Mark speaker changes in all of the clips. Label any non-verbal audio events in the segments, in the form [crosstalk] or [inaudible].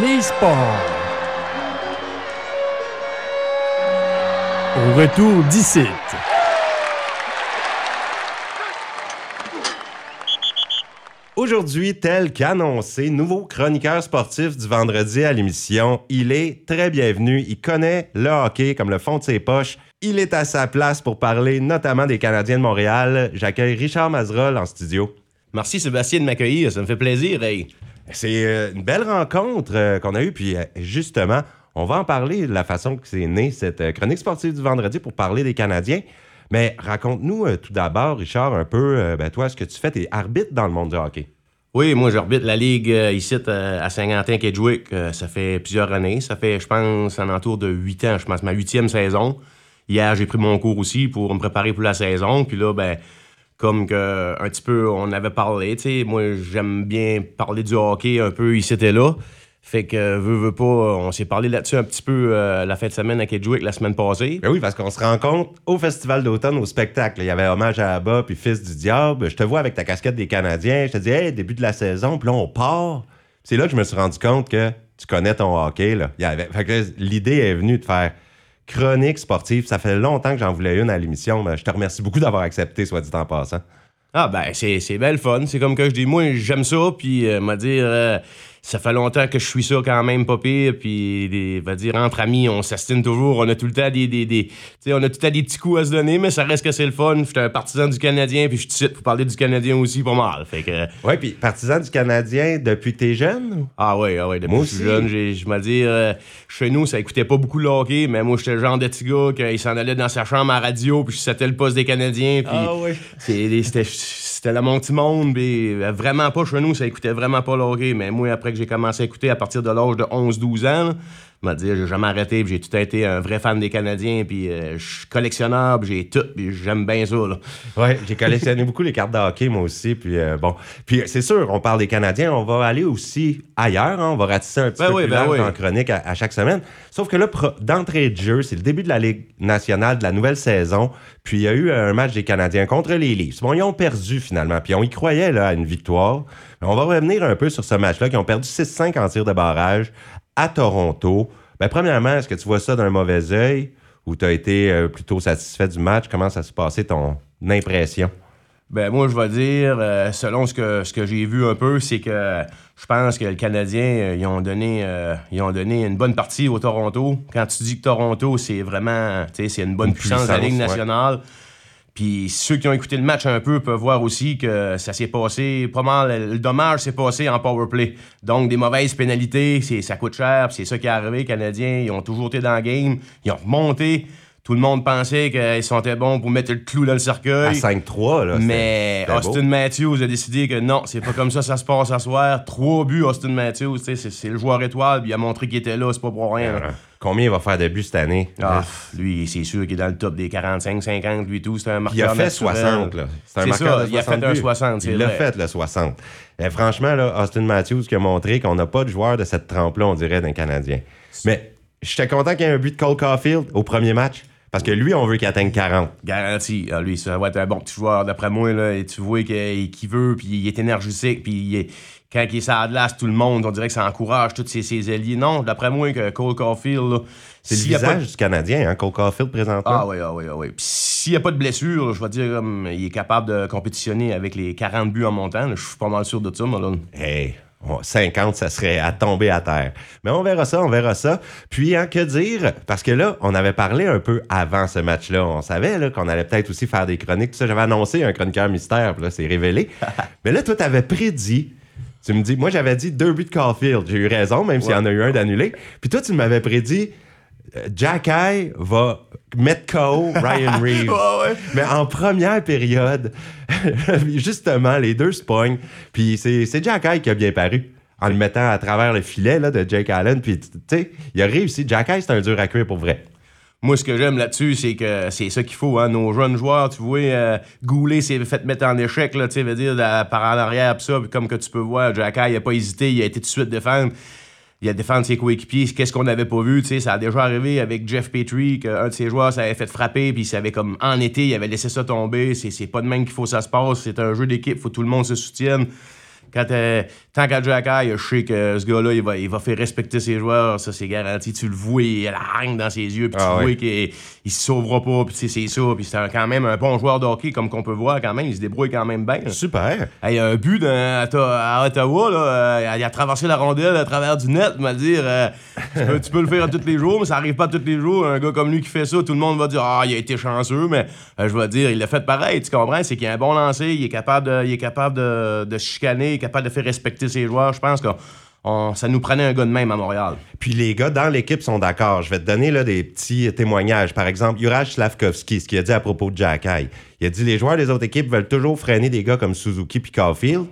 Speaker 1: les sports. Au retour d'ici.
Speaker 2: Aujourd'hui, tel qu'annoncé, nouveau chroniqueur sportif du vendredi à l'émission. Il est très bienvenu. Il connaît le hockey comme le fond de ses poches. Il est à sa place pour parler notamment des Canadiens de Montréal. J'accueille Richard Mazerolle en studio.
Speaker 3: Merci Sébastien de m'accueillir, ça me fait plaisir. Hey.
Speaker 2: C'est euh, une belle rencontre euh, qu'on a eue, puis euh, justement, on va en parler de la façon que c'est né cette chronique sportive du vendredi pour parler des Canadiens. Mais raconte-nous tout d'abord, Richard, un peu, ben, toi, ce que tu fais, t'es arbitre dans le monde du hockey.
Speaker 3: Oui, moi j'arbitre la ligue ici à Saint-Quentin, Kedgewick. Euh, ça fait plusieurs années. Ça fait, je pense, un entour de huit ans. Je pense ma huitième saison. Hier, j'ai pris mon cours aussi pour me préparer pour la saison. Puis là, ben, comme que un petit peu on avait parlé, tu sais, moi j'aime bien parler du hockey un peu ici et là. Fait que, veux, veux pas, on s'est parlé là-dessus un petit peu euh, la fin de semaine à Kedgewick la semaine passée.
Speaker 2: Ben oui, parce qu'on se rencontre au Festival d'automne, au spectacle. Il y avait Hommage à Abba, puis Fils du Diable. Je te vois avec ta casquette des Canadiens. Je te dis, hey, début de la saison, puis là, on part. C'est là que je me suis rendu compte que tu connais ton hockey. Là. Il y avait... fait que l'idée est venue de faire chronique sportive. Ça fait longtemps que j'en voulais une à l'émission. mais je te remercie beaucoup d'avoir accepté, soit dit en passant.
Speaker 3: Ah ben c'est c'est belle fun, c'est comme que je dis moi j'aime ça puis euh, m'a dire euh, ça fait longtemps que je suis ça quand même pas pire puis des va dire entre amis on s'astine toujours, on a tout le temps des des, des on a tout le temps des petits coups à se donner mais ça reste que c'est le fun, je suis un partisan du Canadien puis je suis pour parler du Canadien aussi pas mal. Fait que
Speaker 2: Oui, puis partisan du Canadien depuis que t'es jeune?
Speaker 3: ah ouais, ah ouais, depuis
Speaker 2: Moi
Speaker 3: que je jeune, je me dire euh, chez nous ça écoutait pas beaucoup le hockey, mais moi j'étais le genre de petit gars qu'il s'en allait dans sa chambre à radio puis je c'était le poste des Canadiens puis
Speaker 2: oui.
Speaker 3: c'est- C'était c'était le mon petit monde, puis euh, vraiment pas chez nous, ça écoutait vraiment pas le hockey. Mais moi, après que j'ai commencé à écouter à partir de l'âge de 11-12 ans, m'a dit, j'ai jamais arrêté, j'ai tout été un vrai fan des Canadiens, puis euh, je suis collectionneur, j'ai tout, puis j'aime bien ça.
Speaker 2: Ouais, j'ai collectionné beaucoup les cartes de hockey, moi aussi. Puis euh, bon, puis c'est sûr, on parle des Canadiens, on va aller aussi ailleurs. hein, on va ratisser un petit
Speaker 3: Ben
Speaker 2: peu
Speaker 3: oui,
Speaker 2: plus
Speaker 3: ben
Speaker 2: large
Speaker 3: oui.
Speaker 2: en chronique à, à chaque semaine. Sauf que là, d'entrée de jeu, c'est le début de la Ligue nationale de la nouvelle saison. Puis il y a eu un match des Canadiens contre les Leafs. Bon, ils ont perdu finalement. Puis on y croyait là, à une victoire. On va revenir un peu sur ce match-là, qui ont perdu 6-5 en tir de barrage à Toronto. Ben, premièrement, est-ce que tu vois ça d'un mauvais œil? Ou tu as été euh, plutôt satisfait du match? Comment ça s'est passé ton impression?
Speaker 3: Ben moi, je vais dire, euh, selon ce que, ce que j'ai vu un peu, c'est que je pense que le Canadien, euh, ils, ont donné, euh, ils ont donné une bonne partie au Toronto. Quand tu dis que Toronto, c'est vraiment, tu sais, c'est une bonne
Speaker 2: Une
Speaker 3: puissance, de la Ligue
Speaker 2: ouais.
Speaker 3: Puis ceux qui ont écouté le match un peu peuvent voir aussi que ça s'est passé pas mal. Le dommage s'est passé en power play. Donc des mauvaises pénalités, c'est, ça coûte cher. c'est ça qui est arrivé. Les Canadiens, ils ont toujours été dans le game. Ils ont remonté. Tout le monde pensait qu'ils sentaient bons pour mettre le clou dans le cercueil.
Speaker 2: À 5-3, là.
Speaker 3: Mais
Speaker 2: beau.
Speaker 3: Austin Matthews a décidé que non, c'est pas comme ça ça se passe à soir. Trois buts, Austin Matthews, c'est le joueur étoile, puis il a montré qu'il était là, c'est pas pour rien. là.
Speaker 2: Euh, Combien il va faire de buts cette année?
Speaker 3: Ah, lui, c'est sûr qu'il est dans le top des 45-50, lui tout, c'est un
Speaker 2: Puis il a
Speaker 3: marqueur
Speaker 2: fait
Speaker 3: naturel.
Speaker 2: 60, là. C'est un marqueur
Speaker 3: ça,
Speaker 2: de
Speaker 3: il a
Speaker 2: 60
Speaker 3: fait un
Speaker 2: buts.
Speaker 3: 60, c'est
Speaker 2: Il l'a fait, le 60. Et franchement, là, Austin Matthews qui a montré qu'on n'a pas de joueur de cette trempe-là, on dirait, d'un Canadien. Mais j'étais content qu'il y ait un but de Cole Caulfield au premier match. Parce que lui, on veut qu'il atteigne 40.
Speaker 3: Garanti. Ah, lui, ça va être un bon petit joueur, d'après moi. Là, et tu vois qu'il veut, puis il est énergétique, puis il est- quand il est sur la glace, tout le monde, on dirait que ça encourage tous ses, ses alliés. Non, d'après moi, que Cole Caulfield,
Speaker 2: C'est le
Speaker 3: a pas
Speaker 2: visage du Canadien, hein, Cole Caulfield, présentement.
Speaker 3: Ah oui, ah oui, ah oui. Puis s'il n'y a pas de blessure, je vais dire, comme, il est capable de compétitionner avec les 40 buts en montant. là. Je suis pas mal sûr de ça, moi. Là.
Speaker 2: Hey, 50, ça serait à tomber à terre. Mais on verra ça, on verra ça. Puis, hein, que dire? Parce que là, on avait parlé un peu avant ce match-là. On savait qu'on allait peut-être aussi faire des chroniques. Tout ça, j'avais annoncé un chroniqueur mystère, puis là, c'est révélé. [laughs] Mais là, toi, t'avais prédit. Tu me dis, moi, j'avais dit deux buts de Caulfield. J'ai eu raison, même s'il y en a eu un d'annulé. Puis toi, tu m'avais prédit. Jack Eye va mettre KO Ryan [laughs] Reeves. Mais en première période, [laughs] justement, les deux se pognent. Puis c'est Jack Eye qui a bien paru. En le mettant à travers le filet là, de Jake Allen. Puis, tu sais, il a réussi. Jack Eye, c'est un dur à cuire pour vrai.
Speaker 3: Moi, ce que j'aime là-dessus, c'est que c'est ça qu'il faut. Hein. Nos jeunes joueurs, tu vois, euh, Goulet s'est fait mettre en échec, là, tu sais, dire, par en arrière, pis ça. Puis comme que tu peux voir, Jack il a pas hésité, il a été tout de suite défendre. Il a défendu ses coéquipiers. Qu'est-ce qu'on n'avait pas vu, ça a déjà arrivé avec Jeff Petrie, qu'un de ses joueurs s'avait fait frapper, puis il savait comme en été, il avait laissé ça tomber. C'est pas de même qu'il faut que ça se passe. C'est un jeu d'équipe, faut que tout le monde se soutienne. Quand euh, tant qu'à je sais que ce gars-là, il va, il va faire respecter ses joueurs, ça c'est garanti. Tu le vois, il a la haine dans ses yeux, puis tu
Speaker 2: Ah
Speaker 3: vois
Speaker 2: ouais.
Speaker 3: qu'il il se sauvera pas, puis tu c'est ça. Puis c'est un- quand même un bon joueur de hockey, comme qu'on peut voir quand même, il se débrouille quand même bien.
Speaker 2: Super.
Speaker 3: Hey, Il y a un but à, Ta- à Ottawa, là, euh, il a traversé la rondelle à travers du net, me dire, euh, tu, peux, tu peux le faire à tous les jours, mais ça arrive pas tous les jours. Un gars comme lui qui fait ça, tout le monde va dire, ah, il a été chanceux, mais euh, je vais dire, il l'a fait pareil, tu comprends? C'est qu'il a un bon lancer, il est capable de, il est capable de, de chicaner, est capable de faire respecter ses joueurs. Je pense que on- ça nous prenait un gars de même à Montréal.
Speaker 2: Puis les gars dans l'équipe sont d'accord. Je vais te donner là, des petits témoignages. Par exemple, Juraj Slavkovski, ce qu'il a dit à propos de Jack High. Il a dit les joueurs des autres équipes veulent toujours freiner des gars comme Suzuki puis Caulfield.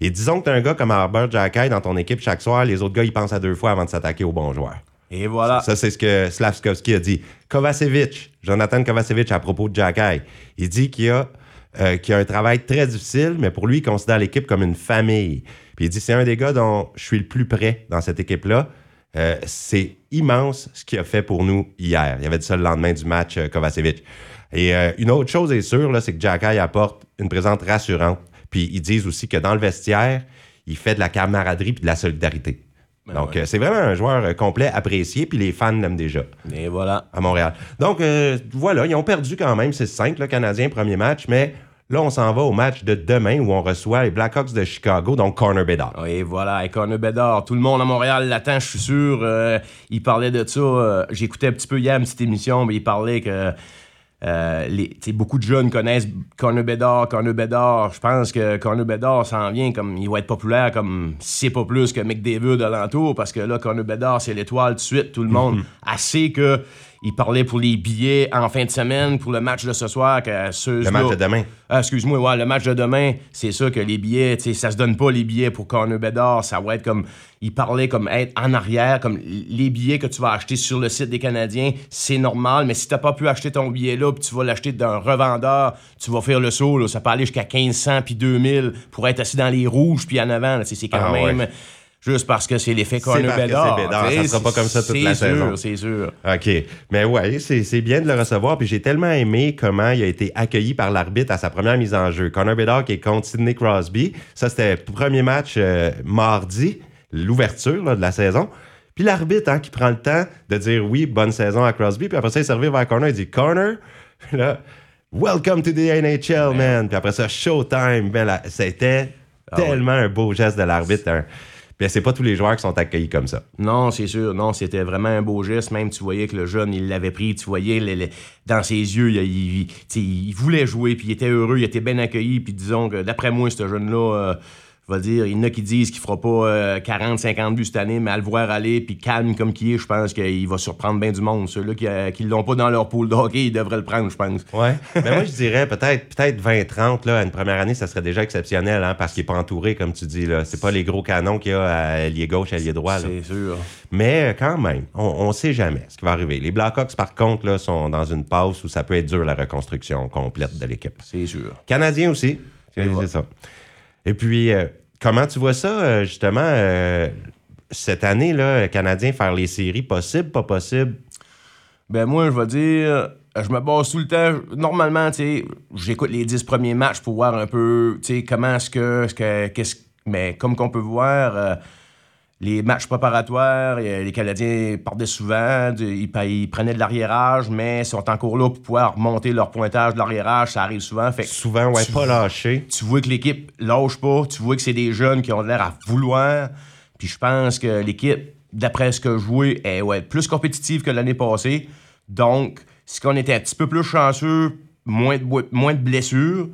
Speaker 2: Et disons que tu as un gars comme Albert Jack High dans ton équipe chaque soir, les autres gars, ils pensent à deux fois avant de s'attaquer aux bons joueurs.
Speaker 3: Et voilà.
Speaker 2: Ça, c'est ce que Slavkovski a dit. Kovacevic, Jonathan Kovacevic, à propos de Jack High, il dit qu'il a, euh, qu'il a un travail très difficile, mais pour lui, il considère l'équipe comme une famille. Puis il dit c'est un des gars dont je suis le plus près dans cette équipe-là. Euh, c'est immense ce qu'il a fait pour nous hier. Il avait dit ça le lendemain du match, euh, Kovacevic. Et une autre chose est sûre, c'est que Jack High apporte une présence rassurante. Puis ils disent aussi que dans le vestiaire, il fait de la camaraderie puis de la solidarité.
Speaker 3: Ben
Speaker 2: Donc,
Speaker 3: ouais.
Speaker 2: euh, c'est vraiment un joueur euh, complet, apprécié, puis les fans l'aiment déjà
Speaker 3: Et voilà.
Speaker 2: à Montréal. Donc, euh, voilà, ils ont perdu quand même 6-5, le Canadien, premier match, mais là, on s'en va au match de demain où on reçoit les Blackhawks de Chicago, donc Corner Bedard.
Speaker 3: Et voilà, et Connor Bedard, tout le monde à Montréal l'attend, je suis sûr. Il parlait de ça. J'écoutais un petit peu hier une petite émission, mais il parlait que euh, les, beaucoup de jeunes connaissent Connor Bedard, Connor Bedard. Je pense que Connor Bedard s'en vient comme il va être populaire comme c'est pas plus que McDavid alentour parce que là, Connor Bedard, c'est l'étoile tout de suite. Tout le monde [laughs] assez que il parlait pour les billets en fin de semaine pour le match de ce soir. Que ceux
Speaker 2: Le match de demain.
Speaker 3: ah, excuse-moi, ouais, le match de demain, c'est ça que les billets, ça se donne pas les billets pour Connor Bedard. Ça va être comme. Il parlait comme être en arrière, comme les billets que tu vas acheter sur le site des Canadiens, c'est normal, mais si t'as pas pu acheter ton billet là, puis tu vas l'acheter d'un revendeur, tu vas faire le saut, là, ça peut aller jusqu'à 1500 puis 2000 pour être assis dans les rouges puis en avant. c'est quand
Speaker 2: Ah,
Speaker 3: même.
Speaker 2: ouais.
Speaker 3: Juste parce que c'est l'effet
Speaker 2: c'est
Speaker 3: Bedard, tu sais,
Speaker 2: ça sera pas comme ça toute la
Speaker 3: sûr,
Speaker 2: saison.
Speaker 3: C'est sûr.
Speaker 2: OK. Mais ouais, c'est bien de le recevoir. Puis j'ai tellement aimé comment il a été accueilli par l'arbitre à sa première mise en jeu. Connor Bedard qui est contre Sidney Crosby. Ça, c'était le premier match euh, mardi, l'ouverture de la saison. Puis l'arbitre hein, qui prend le temps de dire oui, bonne saison à Crosby. Puis après ça, il servir vers Connor. Il dit Connor, [laughs] là, welcome to the NHL, man. Puis après ça, showtime. Ben, c'était
Speaker 3: Ah ouais.
Speaker 2: tellement un beau geste de l'arbitre. Puis c'est pas tous les joueurs qui sont accueillis comme ça.
Speaker 3: Non, c'est sûr. Non, c'était vraiment un beau geste. Même, tu voyais que le jeune, il l'avait pris. Tu voyais le- dans ses yeux, il, il voulait jouer, puis il était heureux, il était bien accueilli. Puis disons que d'après moi, ce jeune-là, euh, je vais dire, il y en a qui disent qu'il fera pas euh, 40, 50 buts cette année, mais à le voir aller, puis calme comme qu'il est, je pense qu'il va surprendre bien du monde. Ceux-là qui, euh, qui l'ont pas dans leur pool de hockey, ils devraient le prendre, je pense.
Speaker 2: Ouais. Mais [laughs] moi, je dirais peut-être peut-être 20-30, là, à une première année, ça serait déjà exceptionnel, hein, parce qu'il n'est pas entouré, comme tu dis. là. C'est pas les gros canons qu'il y a à allié gauche, allié droit. là.
Speaker 3: C'est sûr.
Speaker 2: Mais euh, quand même, on ne sait jamais ce qui va arriver. Les Blackhawks, par contre, là, sont dans une passe où ça peut être dur, la reconstruction complète de l'équipe.
Speaker 3: C'est sûr.
Speaker 2: Canadiens aussi. C'est ça. Et puis, euh, comment tu vois ça, euh, justement, euh, cette année, là, Canadiens faire les séries, possible, pas possible?
Speaker 3: Ben moi, je vais dire, je me base tout le temps. Normalement, tu sais, j'écoute les 10 premiers matchs pour voir un peu, tu sais, comment est-ce que, est-ce que, qu'est-ce, mais comme qu'on peut voir, les matchs préparatoires, euh, les Canadiens partaient souvent, ils, prenaient de l'arriérage, mais sont encore là pour pouvoir monter leur pointage de l'arriérage, ça arrive souvent. Fait
Speaker 2: Souvent, ouais,
Speaker 3: tu-
Speaker 2: pas lâché.
Speaker 3: tu vois que l'équipe lâche pas, tu vois que c'est des jeunes qui ont l'air à vouloir. Puis je pense que l'équipe, d'après ce que je vois, est ouais, plus compétitive que l'année passée. Donc, si on était un petit peu plus chanceux, moins de, boi- moins de blessures,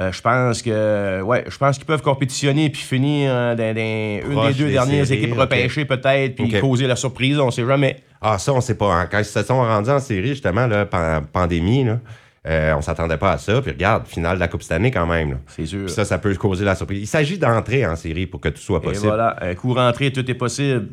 Speaker 3: euh, je pense que ouais, je pense qu'ils peuvent compétitionner puis finir euh, dans, dans une des deux
Speaker 2: des
Speaker 3: dernières
Speaker 2: séries,
Speaker 3: équipes repêchées peut-être puis causer la surprise, on sait jamais.
Speaker 2: Ah, ça, on sait pas. hein. Quand ils se sont rendus en série, justement, là, pan- pandémie, là, euh, on s'attendait pas à ça. Puis regarde, finale de la Coupe cette année quand même.
Speaker 3: C'est sûr.
Speaker 2: Puis ça, ça peut causer la surprise. Il s'agit d'entrer en série pour que tout soit
Speaker 3: Et
Speaker 2: possible.
Speaker 3: voilà, un coup rentré, tout est possible.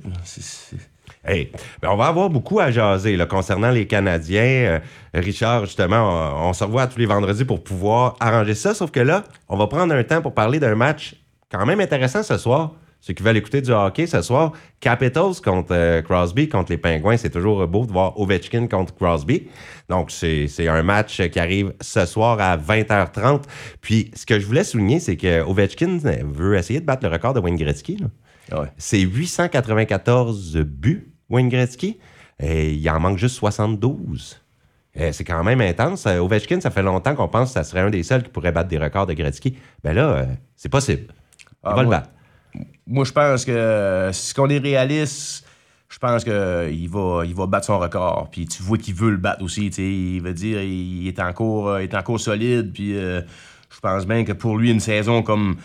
Speaker 2: Hey, ben, on va avoir beaucoup à jaser concernant les Canadiens. Euh, Richard, justement, on, se revoit tous les vendredis pour pouvoir arranger ça. Sauf que là, on va prendre un temps pour parler d'un match quand même intéressant ce soir. ceux qui veulent écouter du hockey ce soir, Capitals contre euh, Crosby, contre les Pingouins, c'est toujours beau de voir Ovechkin contre Crosby. Donc, c'est un match qui arrive ce soir à 20h30. Puis, ce que je voulais souligner, c'est que Ovechkin veut essayer de battre le record de Wayne Gretzky. C'est 894 buts, Wayne Gretzky, et il en manque juste 72. Eh, c'est quand même intense. Euh, Ovechkin, ça fait longtemps qu'on pense que ça serait un des seuls qui pourrait battre des records de Gretzky. Ben là, euh, c'est possible. Il
Speaker 3: ah,
Speaker 2: va le battre.
Speaker 3: Moi, je pense que si on est réaliste, je pense qu'il va, il va battre son record. Puis tu vois qu'il veut le battre aussi. Il veut dire il est encore, euh, est encore solide. Puis je pense bien que pour lui, une saison comme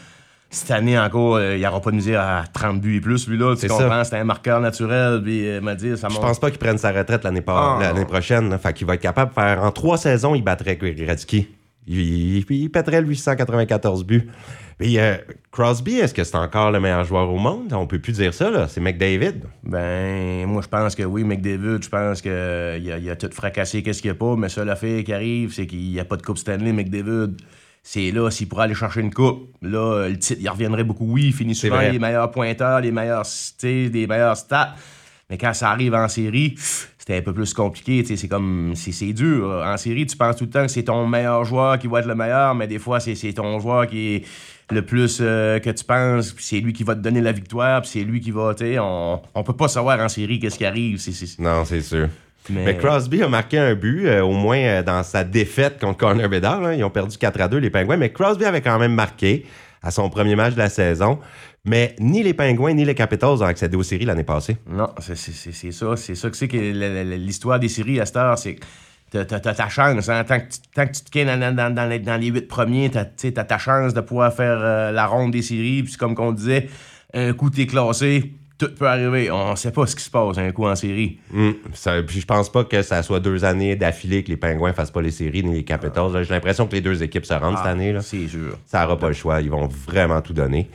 Speaker 3: cette année encore, il n'y aura pas de misère à 30 buts et plus. Lui-là, tu comprends, c'est un marqueur naturel. Puis, m'a dit, ça
Speaker 2: Je pense pas qu'il prenne sa retraite l'année ah. prochaine. Fait qu'il va être capable de faire. En trois saisons, il battrait Gretzky. Il, il, pèterait le 894 buts. Puis euh, Crosby, est-ce que c'est encore le meilleur joueur au monde? On peut plus dire ça, là. C'est McDavid.
Speaker 3: Ben, moi, je pense que oui, McDavid, je pense qu'il a, il a tout fracassé, qu'est-ce qu'il n'y a pas. Mais ça, l'affaire qui arrive, c'est qu'il n'y a pas de Coupe Stanley, McDavid c'est là, s'il pourrait aller chercher une coupe, là, le titre, il reviendrait beaucoup. Oui, il finit souvent les meilleurs pointeurs, les meilleurs, les meilleurs stats. Mais quand ça arrive en série, c'était un peu plus compliqué. C'est comme, c'est dur. En série, tu penses tout le temps que c'est ton meilleur joueur qui va être le meilleur, mais des fois, c'est ton joueur qui est le plus euh, que tu penses, puis c'est lui qui va te donner la victoire, puis c'est lui qui va, on, on peut pas savoir en série qu'est-ce qui arrive.
Speaker 2: Non, c'est sûr. Mais... Crosby a marqué un but, euh, au moins euh, dans sa défaite contre Corner Bedard. Ils ont perdu 4 à 2, les Pingouins. Mais Crosby avait quand même marqué à son premier match de la saison. Mais ni les Pingouins ni les Capitals ont accédé aux séries l'année passée.
Speaker 3: Non, c'est ça. C'est ça que c'est que l'histoire des séries à cette heure, c'est t'as ta chance. Hein. Tant, que tu, te quittes dans, les, huit premiers, t'as as ta chance de pouvoir faire euh, la ronde des séries. Puis comme on disait, un coup t'es classé, tout peut arriver. On sait pas ce qui se passe un coup en série.
Speaker 2: Mm. puis je pense pas que ça soit deux années d'affilée que les Pingouins fassent pas les séries ni les Capitals. J'ai l'impression que les deux équipes se rendent cette ah, année.
Speaker 3: C'est sûr.
Speaker 2: Ça n'aura pas le choix. Ils vont vraiment tout donner.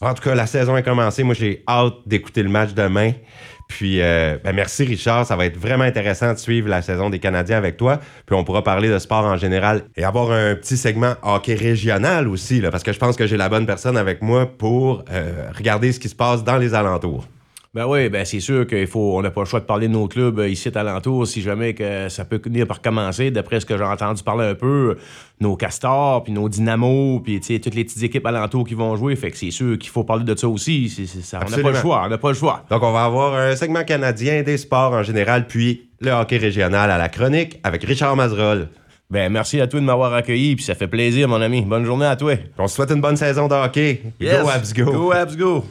Speaker 2: En tout cas, la saison est commencée. Moi, j'ai hâte d'écouter le match demain. Puis, euh, ben merci Richard. Ça va être vraiment intéressant de suivre la saison des Canadiens avec toi. Puis, on pourra parler de sport en général et avoir un petit segment hockey régional aussi, là, parce que je pense que j'ai la bonne personne avec moi pour euh, regarder ce qui se passe dans les alentours.
Speaker 3: Ben oui, ben c'est sûr qu'il faut. On n'a pas le choix de parler de nos clubs euh, ici à alentour si jamais que ça peut venir par commencer. D'après ce que j'ai entendu parler un peu, nos castors, puis nos dynamos, puis toutes les petites équipes alentours qui vont jouer. Fait que c'est sûr qu'il faut parler de ça aussi. ça, on n'a pas le choix. On n'a pas le choix.
Speaker 2: Donc on va avoir un segment canadien des sports en général, puis le hockey régional à la chronique avec Richard Mazerol.
Speaker 3: Ben, merci à toi de m'avoir accueilli, puis ça fait plaisir, mon ami. Bonne journée à toi.
Speaker 2: On se souhaite une bonne saison de hockey.
Speaker 3: Go, Abs, go. Go, Abs, go.